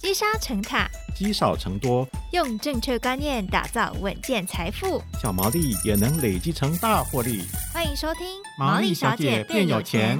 积沙成塔，积少成多，用正确观念打造稳健财富，小毛利也能累积成大获利。欢迎收听《毛利小姐变有钱》。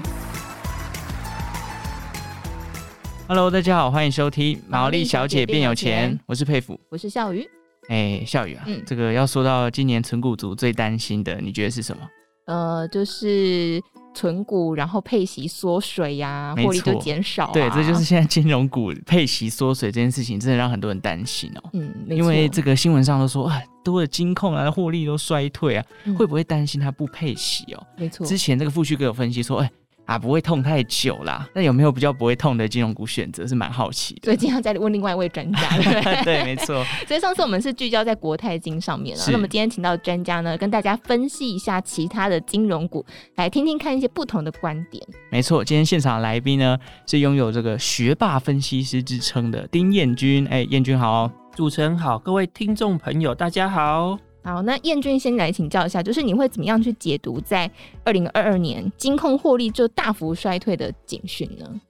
Hello，大家好，欢迎收听《毛利小姐变有钱》。我是佩服，我是笑瑜。哎，笑瑜啊，嗯，这个要说到今年存股族最担心的，你觉得是什么？呃，就是。存股，然后配息缩水呀、啊，获利就减少、啊。对，这就是现在金融股配息缩水这件事情，真的让很多人担心哦。嗯，因为这个新闻上都说啊，多的金控啊，获利都衰退啊，嗯、会不会担心它不配息哦？没错。之前这个富旭哥有分析说，哎。啊，不会痛太久啦。那有没有比较不会痛的金融股选择？是蛮好奇的。所以今天再问另外一位专家，对对，没错。所以上次我们是聚焦在国泰金上面了，那么今天请到的专家呢，跟大家分析一下其他的金融股，来听听看一些不同的观点。没错，今天现场的来宾呢是拥有这个学霸分析师之称的丁彦君。哎，彦君好，主持人好，各位听众朋友大家好。好，那燕俊先来请教一下，就是你会怎么样去解读在二零二二年金控获利就大幅衰退的警讯呢？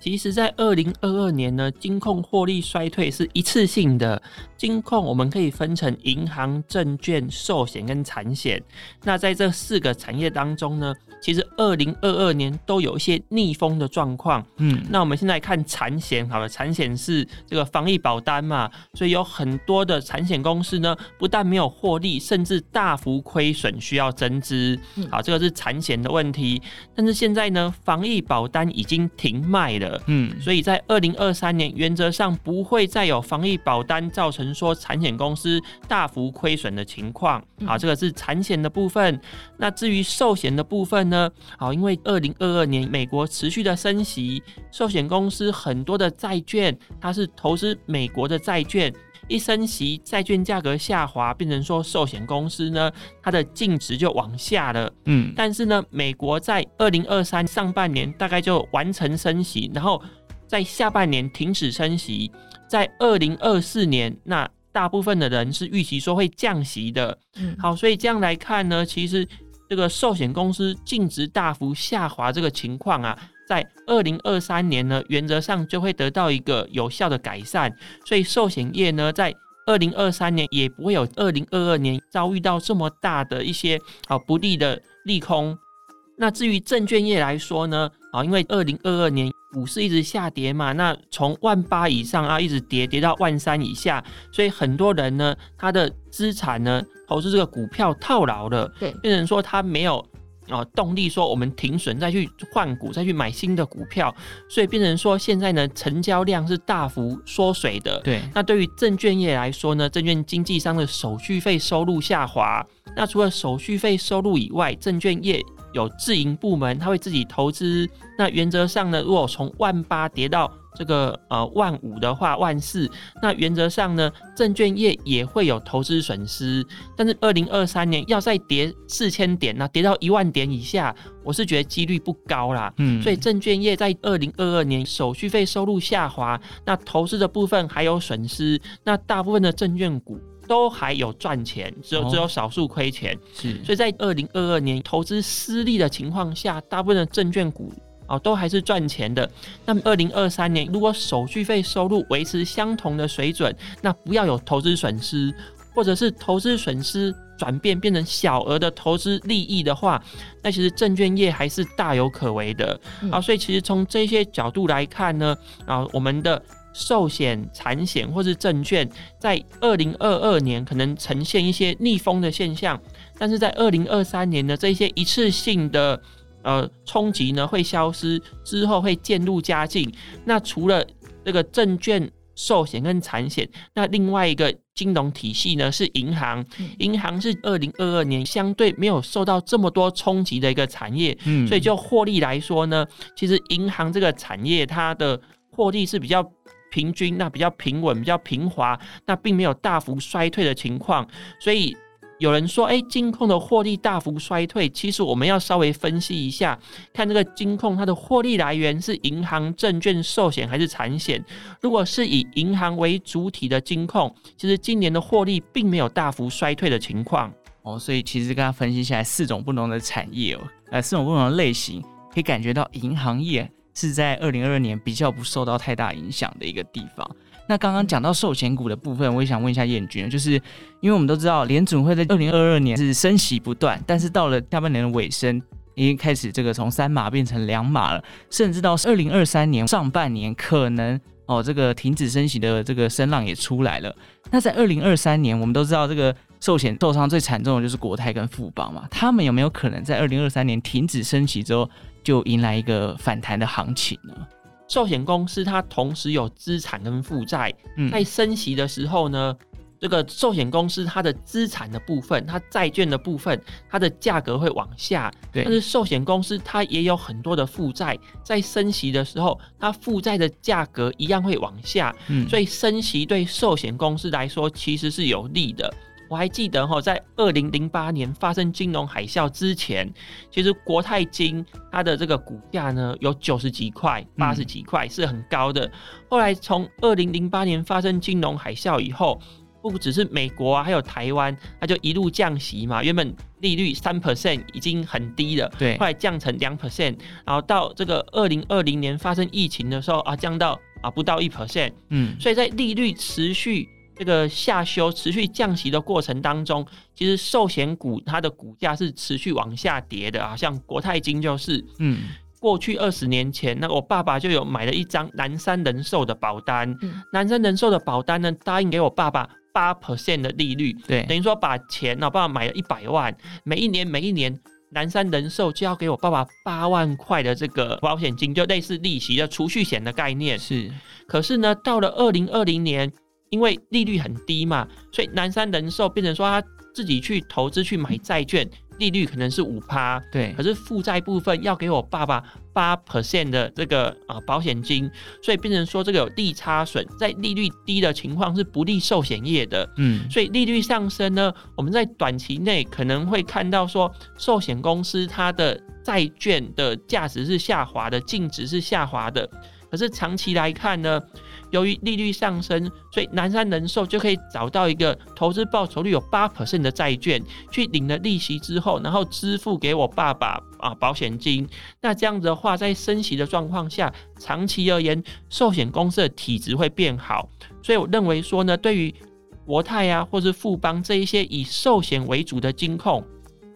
其实，在二零二二年呢，金控获利衰退是一次性的。金控我们可以分成银行、证券、寿险跟产险。那在这四个产业当中呢，其实二零二二年都有一些逆风的状况。嗯，那我们现在看产险好了，产险是这个防疫保单嘛，所以有很多的产险公司呢，不但没有获利，甚至大幅亏损，需要增资。好，这个是产险的问题。但是现在呢，防疫保单已经停卖了。嗯，所以在二零二三年，原则上不会再有防疫保单造成说产险公司大幅亏损的情况。好，这个是产险的部分。那至于寿险的部分呢？好，因为二零二二年美国持续的升息，寿险公司很多的债券，它是投资美国的债券。一升息，债券价格下滑，变成说寿险公司呢，它的净值就往下了。嗯，但是呢，美国在二零二三上半年大概就完成升息，然后在下半年停止升息，在二零二四年，那大部分的人是预期说会降息的。嗯，好，所以这样来看呢，其实这个寿险公司净值大幅下滑这个情况啊。在二零二三年呢，原则上就会得到一个有效的改善，所以寿险业呢，在二零二三年也不会有二零二二年遭遇到这么大的一些啊不利的利空。那至于证券业来说呢，啊，因为二零二二年股市一直下跌嘛，那从万八以上啊一直跌跌到万三以下，所以很多人呢，他的资产呢投资这个股票套牢了，对，变成说他没有。哦，动力说我们停损，再去换股，再去买新的股票，所以变成说现在呢，成交量是大幅缩水的。对，那对于证券业来说呢，证券经纪商的手续费收入下滑。那除了手续费收入以外，证券业有自营部门，他会自己投资。那原则上呢，如果从万八跌到这个呃万五的话，万四，那原则上呢，证券业也会有投资损失。但是二零二三年要再跌四千点，那跌到一万点以下，我是觉得几率不高啦。嗯，所以证券业在二零二二年手续费收入下滑，那投资的部分还有损失，那大部分的证券股都还有赚钱，只有只有少数亏钱。哦，是，所以在二零二二年投资失利的情况下，大部分的证券股。哦，都还是赚钱的。那么，二零二三年如果手续费收入维持相同的水准，那不要有投资损失，或者是投资损失转变变成小额的投资利益的话，那其实证券业还是大有可为的。啊，所以其实从这些角度来看呢，啊，我们的寿险、产险或是证券，在二零二二年可能呈现一些逆风的现象，但是在二零二三年呢，这些一次性的。呃，冲击呢会消失，之后会渐入佳境。那除了这个证券、寿险跟产险，那另外一个金融体系呢是银行。银行是二零二二年相对没有受到这么多冲击的一个产业，嗯，所以就获利来说呢，其实银行这个产业它的获利是比较平均，那比较平稳，比较平滑，那并没有大幅衰退的情况，所以。有人说，哎，金控的获利大幅衰退。其实我们要稍微分析一下，看这个金控它的获利来源是银行、证券、寿险还是产险。如果是以银行为主体的金控，其实今年的获利并没有大幅衰退的情况。哦，所以其实跟他分析下来，四种不同的产业哦，呃，四种不同的类型，可以感觉到银行业是在二零二二年比较不受到太大影响的一个地方。那刚刚讲到寿险股的部分，我也想问一下燕君，就是因为我们都知道联准会在二零二二年是升息不断，但是到了下半年的尾声，已经开始这个从三码变成两码了，甚至到二零二三年上半年可能哦这个停止升息的这个声浪也出来了。那在二零二三年，我们都知道这个寿险受伤最惨重的就是国泰跟富邦嘛，他们有没有可能在二零二三年停止升息之后，就迎来一个反弹的行情呢？寿险公司它同时有资产跟负债，在升息的时候呢，嗯、这个寿险公司它的资产的部分，它债券的部分，它的价格会往下。对。但是寿险公司它也有很多的负债，在升息的时候，它负债的价格一样会往下。嗯。所以升息对寿险公司来说其实是有利的。我还记得哈，在二零零八年发生金融海啸之前，其实国泰金它的这个股价呢有九十几块、八十几块，是很高的。后来从二零零八年发生金融海啸以后，不只是美国啊，还有台湾，它就一路降息嘛。原本利率三 percent 已经很低了，对，后来降成两 percent，然后到这个二零二零年发生疫情的时候啊，降到啊不到一 percent，嗯，所以在利率持续。这个下修、持续降息的过程当中，其实寿险股它的股价是持续往下跌的啊，像国泰金就是，嗯，过去二十年前，那我爸爸就有买了一张南山人寿的保单，嗯、南山人寿的保单呢，答应给我爸爸八 percent 的利率，对，等于说把钱，我爸爸买了一百万，每一年每一年，南山人寿就要给我爸爸八万块的这个保险金，就类似利息的储蓄险的概念，是，可是呢，到了二零二零年。因为利率很低嘛，所以南山人寿变成说他自己去投资去买债券，利率可能是五趴，对。可是负债部分要给我爸爸八 percent 的这个啊保险金，所以变成说这个有利差损，在利率低的情况是不利寿险业的。嗯，所以利率上升呢，我们在短期内可能会看到说寿险公司它的债券的价值是下滑的，净值是下滑的。可是长期来看呢，由于利率上升，所以南山人寿就可以找到一个投资报酬率有八 percent 的债券，去领了利息之后，然后支付给我爸爸啊保险金。那这样子的话，在升息的状况下，长期而言，寿险公司的体质会变好。所以我认为说呢，对于国泰啊，或是富邦这一些以寿险为主的金控。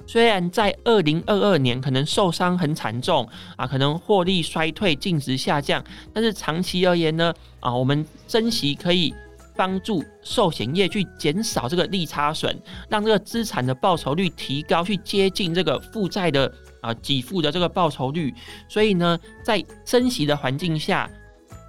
虽然在二零二二年可能受伤很惨重啊，可能获利衰退、净值下降，但是长期而言呢，啊，我们珍惜可以帮助寿险业去减少这个利差损，让这个资产的报酬率提高，去接近这个负债的啊给付的这个报酬率。所以呢，在珍惜的环境下。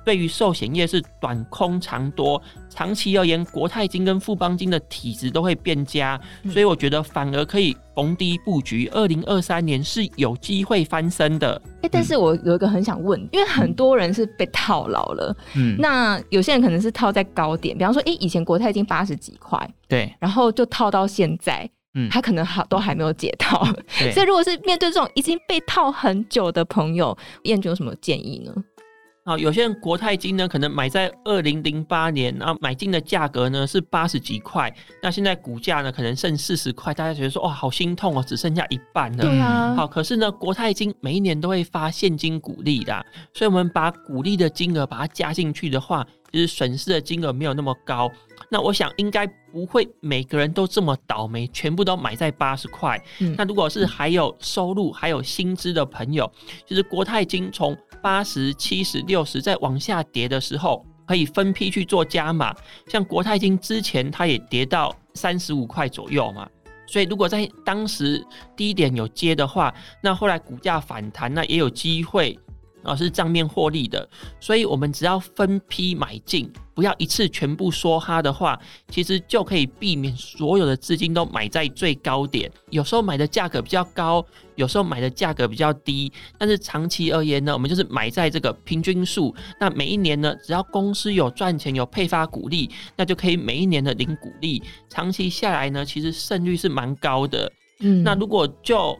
对于寿险业是短空长多，长期而言，国泰金跟富邦金的体质都会变佳，所以我觉得反而可以逢低布局。二零二三年是有机会翻身的。哎，但是我有一个很想问，因为很多人是被套牢了，嗯，那有些人可能是套在高点，比方说，哎，以前国泰金八十几块，对，然后就套到现在，嗯，他可能好都还没有解套，所以如果是面对这种已经被套很久的朋友，燕君有什么建议呢？啊，有些人国泰金呢，可能买在二零零八年，然后买进的价格呢是八十几块，那现在股价呢可能剩四十块，大家觉得说哇，好心痛哦，只剩下一半了。对啊。好，可是呢，国泰金每一年都会发现金股利的，所以我们把股利的金额把它加进去的话，就是损失的金额没有那么高。那我想应该不会每个人都这么倒霉，全部都买在八十块。嗯。那如果是还有收入、还有薪资的朋友，就是国泰金从八十七十六十再往下跌的时候，可以分批去做加码。像国泰金之前，它也跌到三十五块左右嘛，所以如果在当时低点有接的话，那后来股价反弹，那也有机会。啊，是账面获利的，所以我们只要分批买进，不要一次全部梭哈的话，其实就可以避免所有的资金都买在最高点。有时候买的价格比较高，有时候买的价格比较低，但是长期而言呢，我们就是买在这个平均数。那每一年呢，只要公司有赚钱，有配发股利，那就可以每一年的领股利。长期下来呢，其实胜率是蛮高的。嗯，那如果就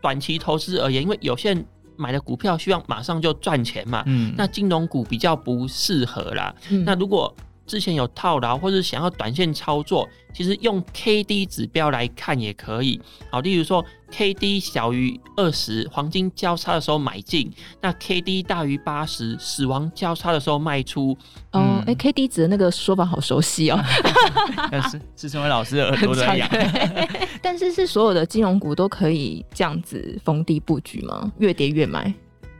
短期投资而言，因为有些人。买的股票希望马上就赚钱嘛，嗯，那金融股比较不适合啦。嗯，那如果之前有套牢或者想要短线操作，其实用 K D 指标来看也可以。好，例如说 K D 小于二十，黄金交叉的时候买进；那 K D 大于八十，死亡交叉的时候卖出。哦，哎、嗯欸、，K D 值的那个说法好熟悉哦。是是成为老师的耳朵的痒。但是是所有的金融股都可以这样子逢低布局吗？越跌越买？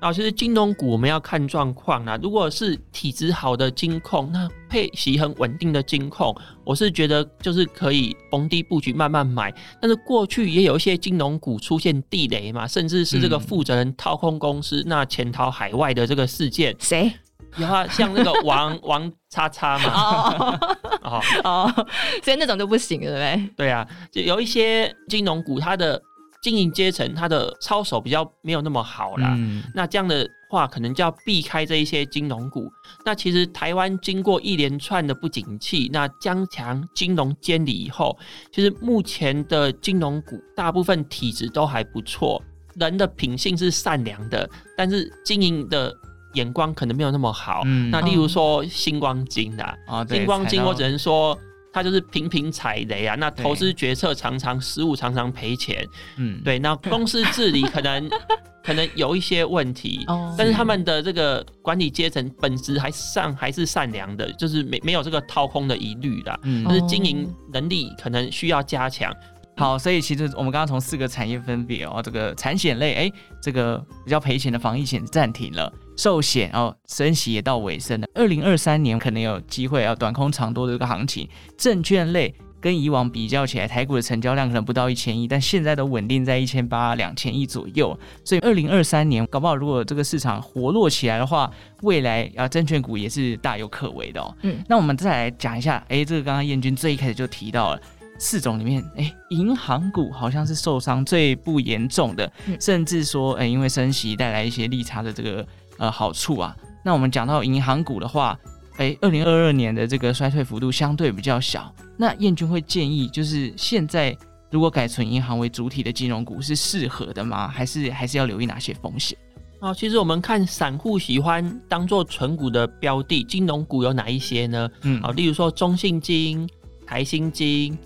啊，其实金融股我们要看状况啦。如果是体质好的金控，那配息很稳定的金控，我是觉得就是可以逢低布局，慢慢买。但是过去也有一些金融股出现地雷嘛，甚至是这个负责人掏空公司，那潜逃海外的这个事件，谁？有啊，像那个 王王叉叉嘛。哦 哦哦，所以那种就不行了，对不对？对啊，就有一些金融股，它的。经营阶层，他的操守比较没有那么好啦。嗯，那这样的话，可能就要避开这一些金融股。那其实台湾经过一连串的不景气，那加强金融监理以后，其实目前的金融股大部分体质都还不错，人的品性是善良的，但是经营的眼光可能没有那么好。嗯，那例如说星光金的，哦，新光金，我只能说。他就是频频踩雷啊，那投资决策常常失误，常常赔钱。嗯，对，那公司治理可能 可能有一些问题，哦，但是他们的这个管理阶层本质还上还是善良的，就是没没有这个掏空的疑虑的，嗯，就是经营能力可能需要加强。好，所以其实我们刚刚从四个产业分别哦，这个产险类，哎，这个比较赔钱的防疫险暂停了，寿险哦，升息也到尾声了。二零二三年可能有机会要短空长多的这个行情。证券类跟以往比较起来，台股的成交量可能不到一千亿，但现在都稳定在一千八两千亿左右。所以二零二三年搞不好，如果这个市场活络起来的话，未来啊，证券股也是大有可为的哦。嗯，那我们再来讲一下，哎，这个刚刚燕君最一开始就提到了。四种里面，哎，银行股好像是受伤最不严重的，嗯、甚至说，哎，因为升息带来一些利差的这个呃好处啊。那我们讲到银行股的话，哎，二零二二年的这个衰退幅度相对比较小。那燕君会建议，就是现在如果改存银行为主体的金融股是适合的吗？还是还是要留意哪些风险？哦，其实我们看散户喜欢当做存股的标的，金融股有哪一些呢？嗯，好，例如说中信金、台新金。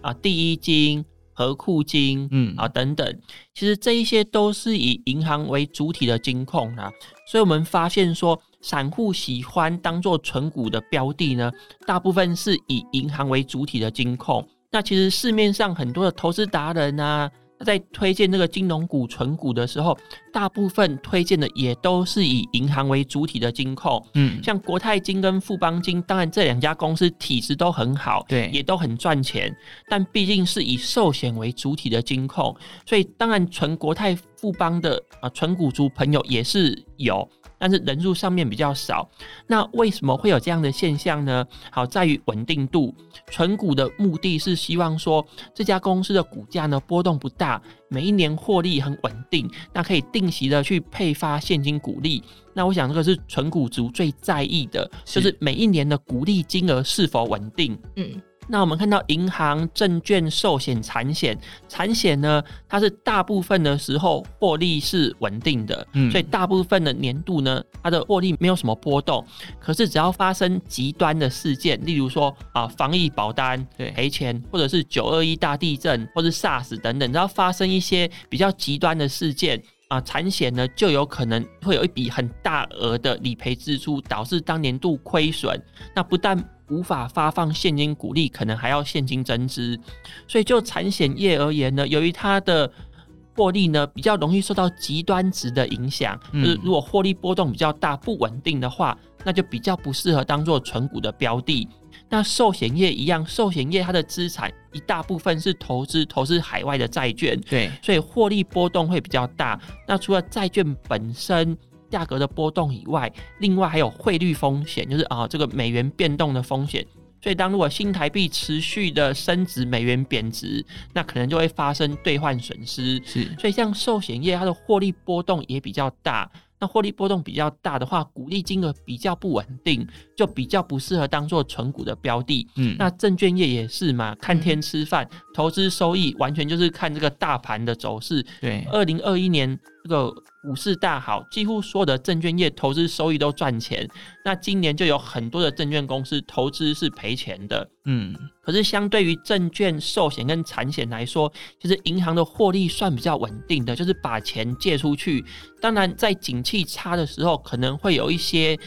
啊，第一金、合库金，嗯啊等等，其实这一些都是以银行为主体的金控啊，所以我们发现说，散户喜欢当做存股的标的呢，大部分是以银行为主体的金控。那其实市面上很多的投资达人啊。在推荐那个金融股、存股的时候，大部分推荐的也都是以银行为主体的金控，嗯，像国泰金跟富邦金，当然这两家公司体质都很好，对，也都很赚钱，但毕竟是以寿险为主体的金控，所以当然纯国泰、富邦的啊纯股族朋友也是有。但是人数上面比较少，那为什么会有这样的现象呢？好，在于稳定度。存股的目的是希望说，这家公司的股价呢波动不大，每一年获利很稳定，那可以定期的去配发现金股利。那我想这个是存股族最在意的，是就是每一年的股利金额是否稳定。嗯。那我们看到银行、证券、寿险、产险，产险呢，它是大部分的时候获利是稳定的，嗯，所以大部分的年度呢，它的获利没有什么波动。可是只要发生极端的事件，例如说啊，防疫保单赔钱，或者是九二一大地震，或者是 SARS 等等，只要发生一些比较极端的事件啊，产险呢就有可能会有一笔很大额的理赔支出，导致当年度亏损。那不但无法发放现金股利，可能还要现金增资，所以就产险业而言呢，由于它的获利呢比较容易受到极端值的影响，嗯、就是如果获利波动比较大、不稳定的话，那就比较不适合当做存股的标的。那寿险业一样，寿险业它的资产一大部分是投资投资海外的债券，对，所以获利波动会比较大。那除了债券本身，价格的波动以外，另外还有汇率风险，就是啊这个美元变动的风险。所以当如果新台币持续的升值，美元贬值，那可能就会发生兑换损失。是，所以像寿险业，它的获利波动也比较大。那获利波动比较大的话，股利金额比较不稳定，就比较不适合当做存股的标的。嗯，那证券业也是嘛，看天吃饭，嗯、投资收益完全就是看这个大盘的走势。对，二零二一年。这个股市大好，几乎所有的证券业投资收益都赚钱。那今年就有很多的证券公司投资是赔钱的。嗯，可是相对于证券、寿险跟产险来说，其实银行的获利算比较稳定的，就是把钱借出去。当然，在景气差的时候，可能会有一些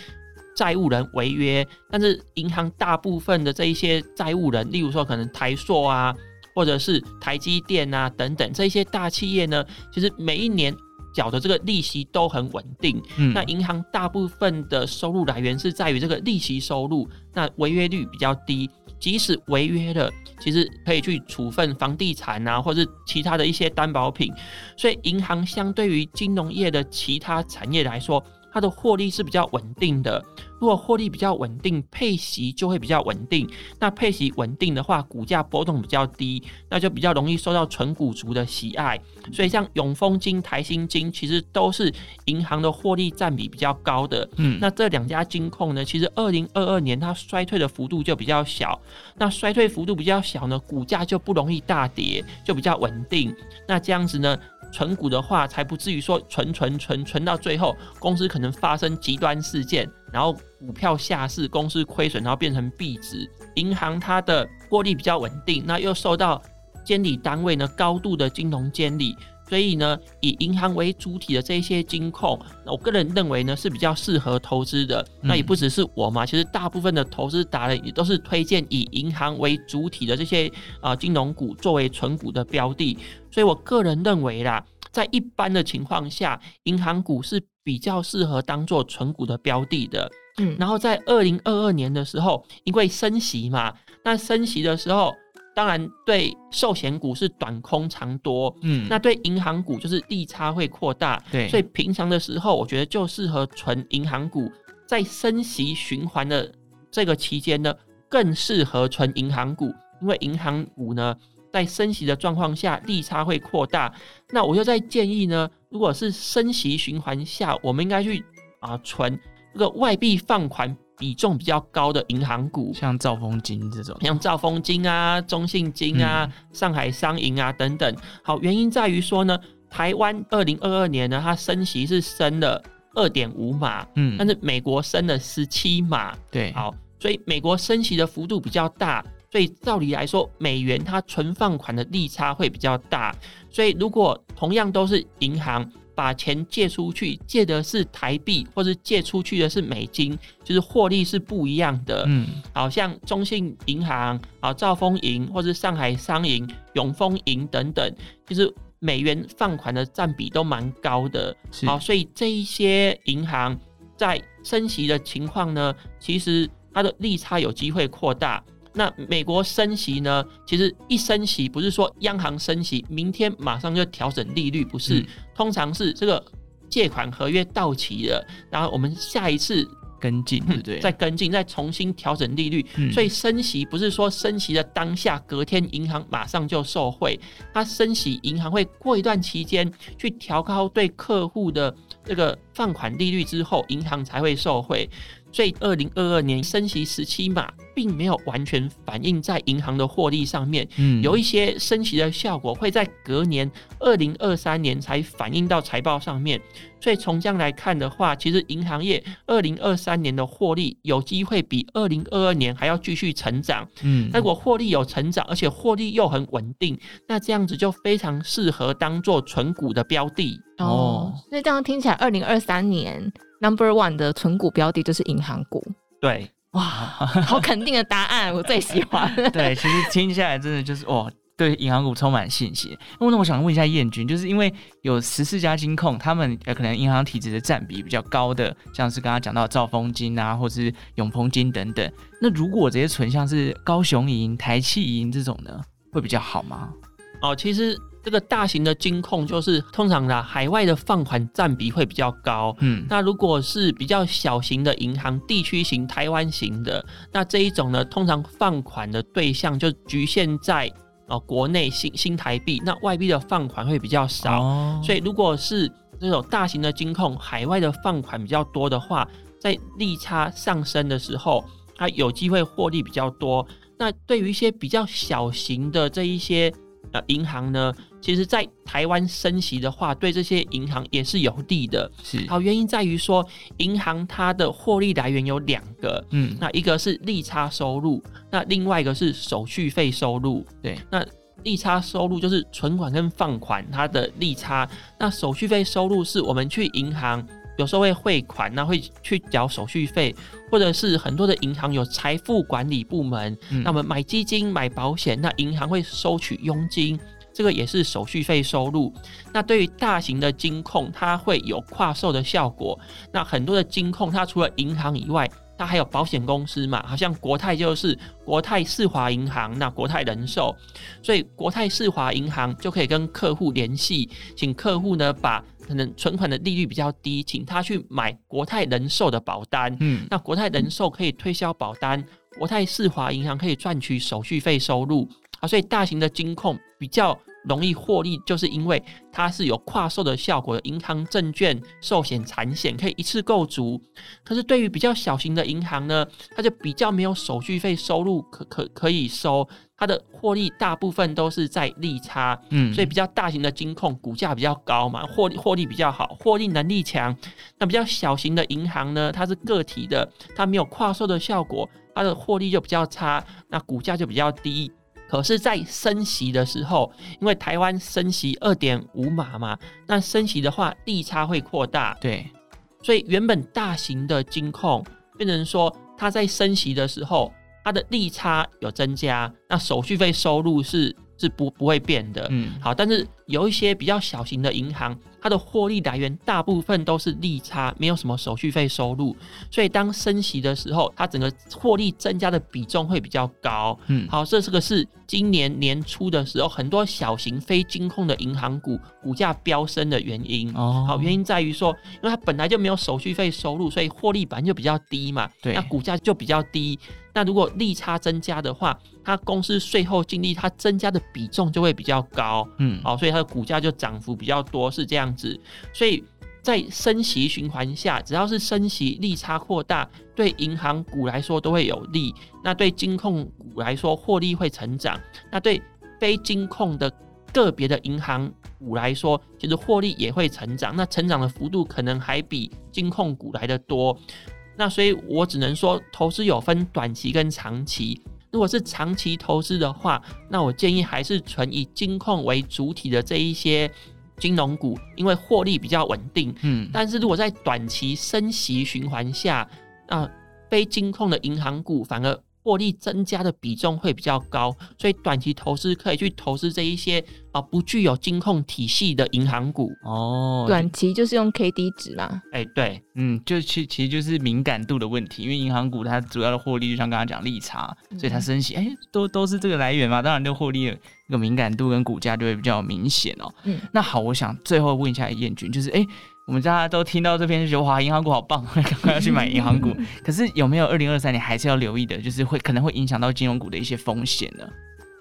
债务人违约，但是银行大部分的这一些债务人，例如说可能台塑啊。或者是台积电啊等等这些大企业呢，其实每一年缴的这个利息都很稳定。嗯，那银行大部分的收入来源是在于这个利息收入，那违约率比较低。即使违约了，其实可以去处分房地产啊，或者是其他的一些担保品。所以银行相对于金融业的其他产业来说，它的获利是比较稳定的。如果获利比较稳定，配息就会比较稳定。那配息稳定的话，股价波动比较低，那就比较容易受到纯股族的喜爱。所以像永丰金、台新金，其实都是银行的获利占比比较高的。嗯，那这两家金控呢，其实二零二二年它衰退的幅度就比较小。那衰退幅度比较小呢，股价就不容易大跌，就比较稳定。那这样子呢？存股的话，才不至于说存存存存到最后，公司可能发生极端事件，然后股票下市，公司亏损，然后变成币值。银行它的获利比较稳定，那又受到监理单位呢高度的金融监理。所以呢，以银行为主体的这些金控，那我个人认为呢是比较适合投资的。那也不只是我嘛，其实大部分的投资达人也都是推荐以银行为主体的这些啊、呃、金融股作为存股的标的。所以我个人认为啦，在一般的情况下，银行股是比较适合当做存股的标的的。嗯，然后在二零二二年的时候，因为升息嘛，那升息的时候。当然，对寿险股是短空长多，嗯，那对银行股就是利差会扩大，对，所以平常的时候，我觉得就适合存银行股，在升息循环的这个期间呢，更适合存银行股，因为银行股呢，在升息的状况下，利差会扩大。那我就在建议呢，如果是升息循环下，我们应该去啊存这个外币放款。比重比较高的银行股，像兆丰金这种，像兆丰金啊、中信金啊、嗯、上海商银啊等等。好，原因在于说呢，台湾二零二二年呢，它升息是升了二点五码，嗯，但是美国升了十七码，对，好，所以美国升息的幅度比较大，所以照理来说，美元它存放款的利差会比较大，所以如果同样都是银行。把钱借出去，借的是台币，或是借出去的是美金，就是获利是不一样的。嗯，好像中信银行、啊兆丰银，或是上海商银、永丰银等等，就是美元放款的占比都蛮高的。好，所以这一些银行在升息的情况呢，其实它的利差有机会扩大。那美国升息呢？其实一升息不是说央行升息，明天马上就调整利率，不是，嗯、通常是这个借款合约到期了，然后我们下一次跟进，对不对？再跟进，再重新调整利率。嗯、所以升息不是说升息的当下，隔天银行马上就受惠，它升息，银行会过一段期间去调高对客户的这个放款利率之后，银行才会受惠。所以，二零二二年升息时期码，并没有完全反映在银行的获利上面。嗯，有一些升息的效果会在隔年二零二三年才反映到财报上面。所以，从这样来看的话，其实银行业二零二三年的获利有机会比二零二二年还要继续成长。嗯，如果获利有成长，而且获利又很稳定，那这样子就非常适合当做存股的标的。哦，所以这样听起来，二零二三年。Number one 的存股标的就是银行股，对，哇，好肯定的答案，我最喜欢。对，其实听下来真的就是哇，对银行股充满信心。那我想问一下彦君，就是因为有十四家金控，他们可能银行体质的占比比较高的，像是刚刚讲到兆丰金啊，或是永丰金等等。那如果这些存像是高雄银、台企银这种呢，会比较好吗？哦，其实。这个大型的金控就是通常啦，海外的放款占比会比较高。嗯，那如果是比较小型的银行，地区型、台湾型的，那这一种呢，通常放款的对象就局限在呃国内新新台币，那外币的放款会比较少。哦，所以如果是这种大型的金控，海外的放款比较多的话，在利差上升的时候，它有机会获利比较多。那对于一些比较小型的这一些。呃银行呢，其实在台湾升息的话，对这些银行也是有利的。是，好，原因在于说，银行它的获利来源有两个，嗯，那一个是利差收入，那另外一个是手续费收入。对，那利差收入就是存款跟放款它的利差，那手续费收入是我们去银行。有时候会汇款，那会去缴手续费，或者是很多的银行有财富管理部门，嗯、那么买基金、买保险，那银行会收取佣金，这个也是手续费收入。那对于大型的金控，它会有跨售的效果。那很多的金控，它除了银行以外，它还有保险公司嘛，好像国泰就是国泰世华银行，那国泰人寿，所以国泰世华银行就可以跟客户联系，请客户呢把。可能存款的利率比较低，请他去买国泰人寿的保单。嗯，那国泰人寿可以推销保单，国泰世华银行可以赚取手续费收入啊。所以大型的金控比较容易获利，就是因为它是有跨售的效果的，银行、证券、寿险、产险可以一次购足。可是对于比较小型的银行呢，它就比较没有手续费收入可可可以收。它的获利大部分都是在利差，嗯，所以比较大型的金控股价比较高嘛，获利获利比较好，获利能力强。那比较小型的银行呢，它是个体的，它没有跨售的效果，它的获利就比较差，那股价就比较低。可是，在升息的时候，因为台湾升息二点五码嘛，那升息的话，利差会扩大，对，所以原本大型的金控变成说，它在升息的时候。它的利差有增加，那手续费收入是是不不会变的，嗯，好，但是有一些比较小型的银行，它的获利来源大部分都是利差，没有什么手续费收入，所以当升息的时候，它整个获利增加的比重会比较高，嗯，好，这这个是今年年初的时候，很多小型非金控的银行股股价飙升的原因，哦，好，原因在于说，因为它本来就没有手续费收入，所以获利本来就比较低嘛，对，那股价就比较低。那如果利差增加的话，它公司税后净利它增加的比重就会比较高，嗯，哦，所以它的股价就涨幅比较多，是这样子。所以在升息循环下，只要是升息利差扩大，对银行股来说都会有利。那对金控股来说，获利会成长。那对非金控的个别的银行股来说，其实获利也会成长。那成长的幅度可能还比金控股来的多。那所以，我只能说，投资有分短期跟长期。如果是长期投资的话，那我建议还是存以金控为主体的这一些金融股，因为获利比较稳定。嗯，但是如果在短期升息循环下，那非金控的银行股反而。获利增加的比重会比较高，所以短期投资可以去投资这一些啊不具有金控体系的银行股哦。短期就是用 K D 值啦？哎，对，嗯，就其其实就是敏感度的问题，因为银行股它主要的获利就像刚刚讲利差，所以它升息，哎、嗯，都都是这个来源嘛，当然就获利个敏感度跟股价就会比较明显哦。嗯，那好，我想最后问一下燕君，就是哎。我们大家都听到这边就觉得哇，银行股好棒，赶快要去买银行股。可是有没有二零二三年还是要留意的，就是会可能会影响到金融股的一些风险呢？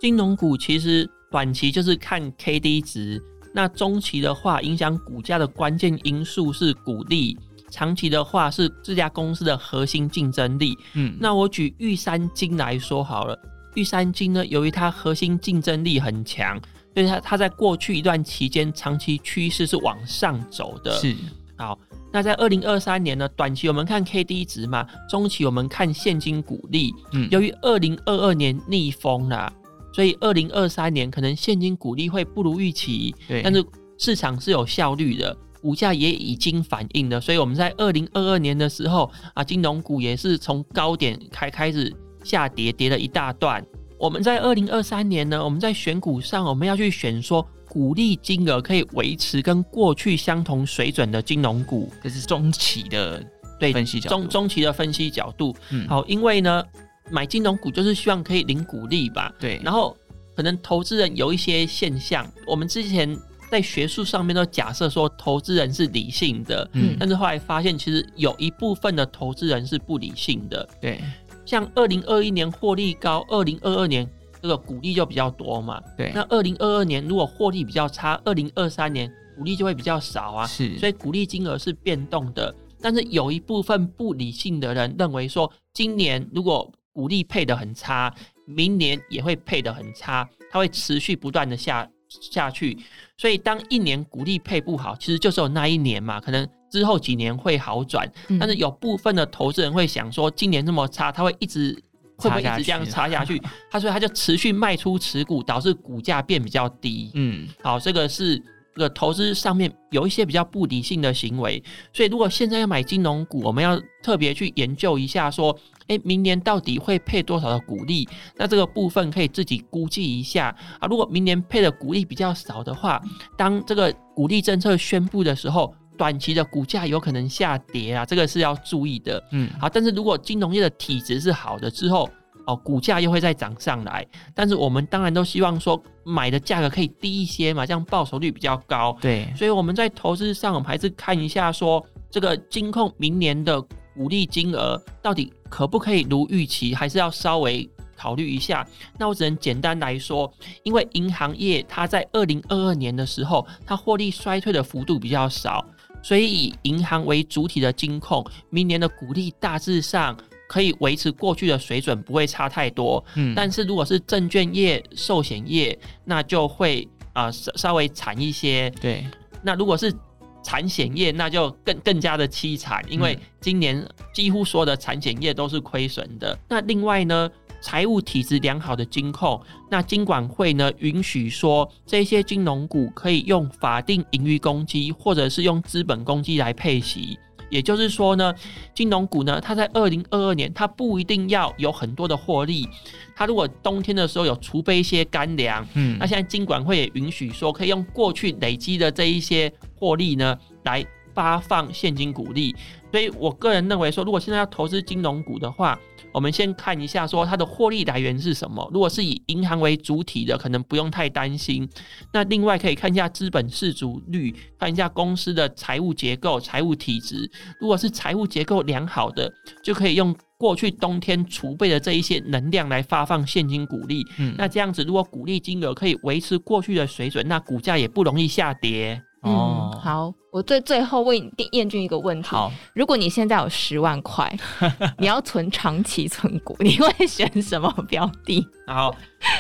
金融股其实短期就是看 K D 值，那中期的话，影响股价的关键因素是股利，长期的话是这家公司的核心竞争力。嗯，那我举玉山金来说好了，玉山金呢，由于它核心竞争力很强。所以它它在过去一段期间，长期趋势是往上走的。是，好，那在二零二三年呢，短期我们看 K D 值嘛，中期我们看现金股利。嗯，由于二零二二年逆风了，所以二零二三年可能现金股利会不如预期。对，但是市场是有效率的，股价也已经反映了。所以我们在二零二二年的时候啊，金融股也是从高点开开始下跌，跌了一大段。我们在二零二三年呢，我们在选股上，我们要去选说股利金额可以维持跟过去相同水准的金融股，这是中期的对分析角度。中中期的分析角度，嗯，好，因为呢，买金融股就是希望可以领股利吧，对。然后可能投资人有一些现象，我们之前在学术上面都假设说投资人是理性的，嗯，但是后来发现其实有一部分的投资人是不理性的，对。像二零二一年获利高，二零二二年这个股利就比较多嘛。对，那二零二二年如果获利比较差，二零二三年股利就会比较少啊。是，所以股利金额是变动的。但是有一部分不理性的人认为说，今年如果股利配得很差，明年也会配得很差。它会持续不断的下下去。所以当一年股利配不好，其实就是有那一年嘛，可能之后几年会好转。嗯、但是有部分的投资人会想说，今年这么差，他会一直会不会一直这样差下去？他所以他就持续卖出持股，导致股价变比较低。嗯，好，这个是。这个投资上面有一些比较不理性的行为，所以如果现在要买金融股，我们要特别去研究一下，说，诶，明年到底会配多少的股利？那这个部分可以自己估计一下啊。如果明年配的股利比较少的话，当这个股利政策宣布的时候，短期的股价有可能下跌啊，这个是要注意的。嗯，好，但是如果金融业的体质是好的之后，哦，股价又会再涨上来，但是我们当然都希望说买的价格可以低一些嘛，这样报酬率比较高。对，所以我们在投资上，我们还是看一下说这个金控明年的股利金额到底可不可以如预期，还是要稍微考虑一下。那我只能简单来说，因为银行业它在二零二二年的时候，它获利衰退的幅度比较少，所以以银行为主体的金控，明年的股利大致上。可以维持过去的水准，不会差太多。嗯，但是如果是证券业、寿险业，那就会啊稍、呃、稍微惨一些。对，那如果是产险业，那就更更加的凄惨，因为今年几乎所有的产险业都是亏损的。嗯、那另外呢，财务体质良好的金控，那金管会呢允许说这些金融股可以用法定盈余公积，或者是用资本公积来配息。也就是说呢，金融股呢，它在二零二二年，它不一定要有很多的获利。它如果冬天的时候有储备一些干粮，嗯，那现在金管会也允许说，可以用过去累积的这一些获利呢，来发放现金股利。所以我个人认为说，如果现在要投资金融股的话，我们先看一下，说它的获利来源是什么。如果是以银行为主体的，可能不用太担心。那另外可以看一下资本市足率，看一下公司的财务结构、财务体质。如果是财务结构良好的，就可以用过去冬天储备的这一些能量来发放现金股利。嗯，那这样子，如果股利金额可以维持过去的水准，那股价也不容易下跌。哦、嗯，好，我最最后问燕君一个问题：好，如果你现在有十万块，你要存长期存股，你会选什么标的？好，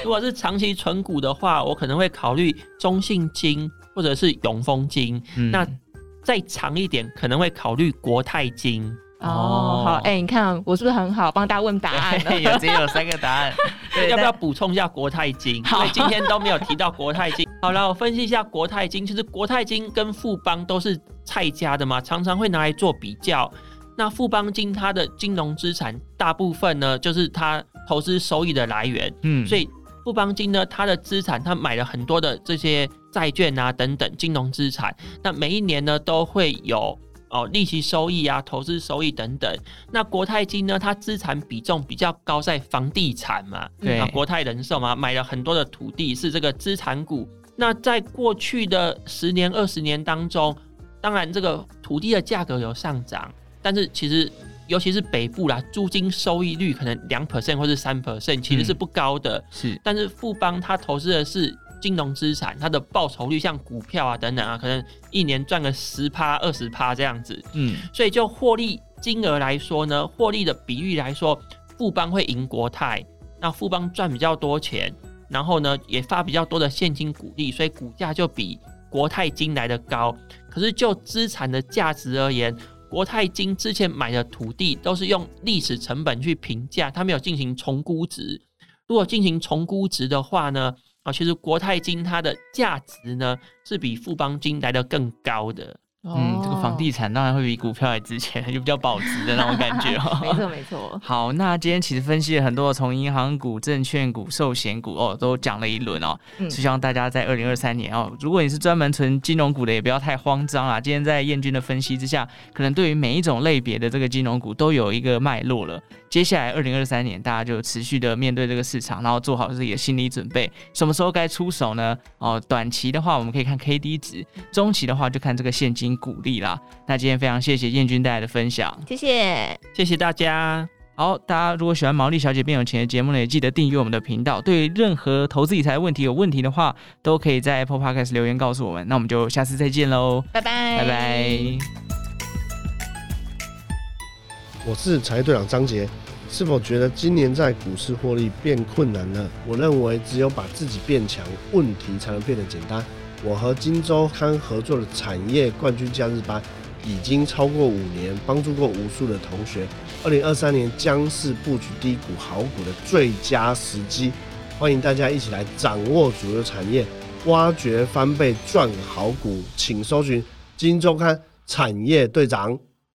如果是长期存股的话，我可能会考虑中信金或者是永丰金。嗯、那再长一点，可能会考虑国泰金。哦，好，哎、欸，你看我是不是很好？帮大家问答案，有只有三个答案。对，要不要补充一下国泰金？好因为今天都没有提到国泰金。好了，我分析一下国泰金。其实国泰金跟富邦都是蔡家的嘛，常常会拿来做比较。那富邦金它的金融资产大部分呢，就是它投资收益的来源。嗯，所以富邦金呢，它的资产它买了很多的这些债券啊等等金融资产，那每一年呢都会有。哦，利息收益啊，投资收益等等。那国泰金呢？它资产比重比较高，在房地产嘛，对啊，国泰人寿嘛，买了很多的土地，是这个资产股。那在过去的十年、二十年当中，当然这个土地的价格有上涨，但是其实尤其是北部啦，租金收益率可能两 percent 或是三 percent，其实是不高的。嗯、是，但是富邦它投资的是。金融资产它的报酬率，像股票啊等等啊，可能一年赚个十趴二十趴这样子。嗯，所以就获利金额来说呢，获利的比率来说，富邦会赢国泰。那富邦赚比较多钱，然后呢也发比较多的现金股利，所以股价就比国泰金来的高。可是就资产的价值而言，国泰金之前买的土地都是用历史成本去评价，它没有进行重估值。如果进行重估值的话呢？啊，其实国泰金它的价值呢，是比富邦金来的更高的。嗯，这个房地产当然会比股票还值钱，就比较保值的那种感觉哦。没错，没错。好，那今天其实分析了很多，从银行股、证券股、寿险股哦，都讲了一轮哦。嗯。希望大家在二零二三年哦，如果你是专门存金融股的，也不要太慌张啊。今天在彦君的分析之下，可能对于每一种类别的这个金融股都有一个脉络了。接下来二零二三年，大家就持续的面对这个市场，然后做好自己的心理准备，什么时候该出手呢？哦，短期的话，我们可以看 K D 值；中期的话，就看这个现金。鼓励啦！那今天非常谢谢彦君带来的分享，谢谢，谢谢大家。好，大家如果喜欢毛利小姐变有钱的节目呢，也记得订阅我们的频道。对于任何投资理财问题有问题的话，都可以在 Apple Podcast 留言告诉我们。那我们就下次再见喽，拜拜，拜拜。我是财队长张杰。是否觉得今年在股市获利变困难了？我认为只有把自己变强，问题才能变得简单。我和金周刊合作的产业冠军假日班已经超过五年，帮助过无数的同学。二零二三年将是布局低股好股的最佳时机，欢迎大家一起来掌握主流产业，挖掘翻倍赚好股，请搜寻金周刊产业队长。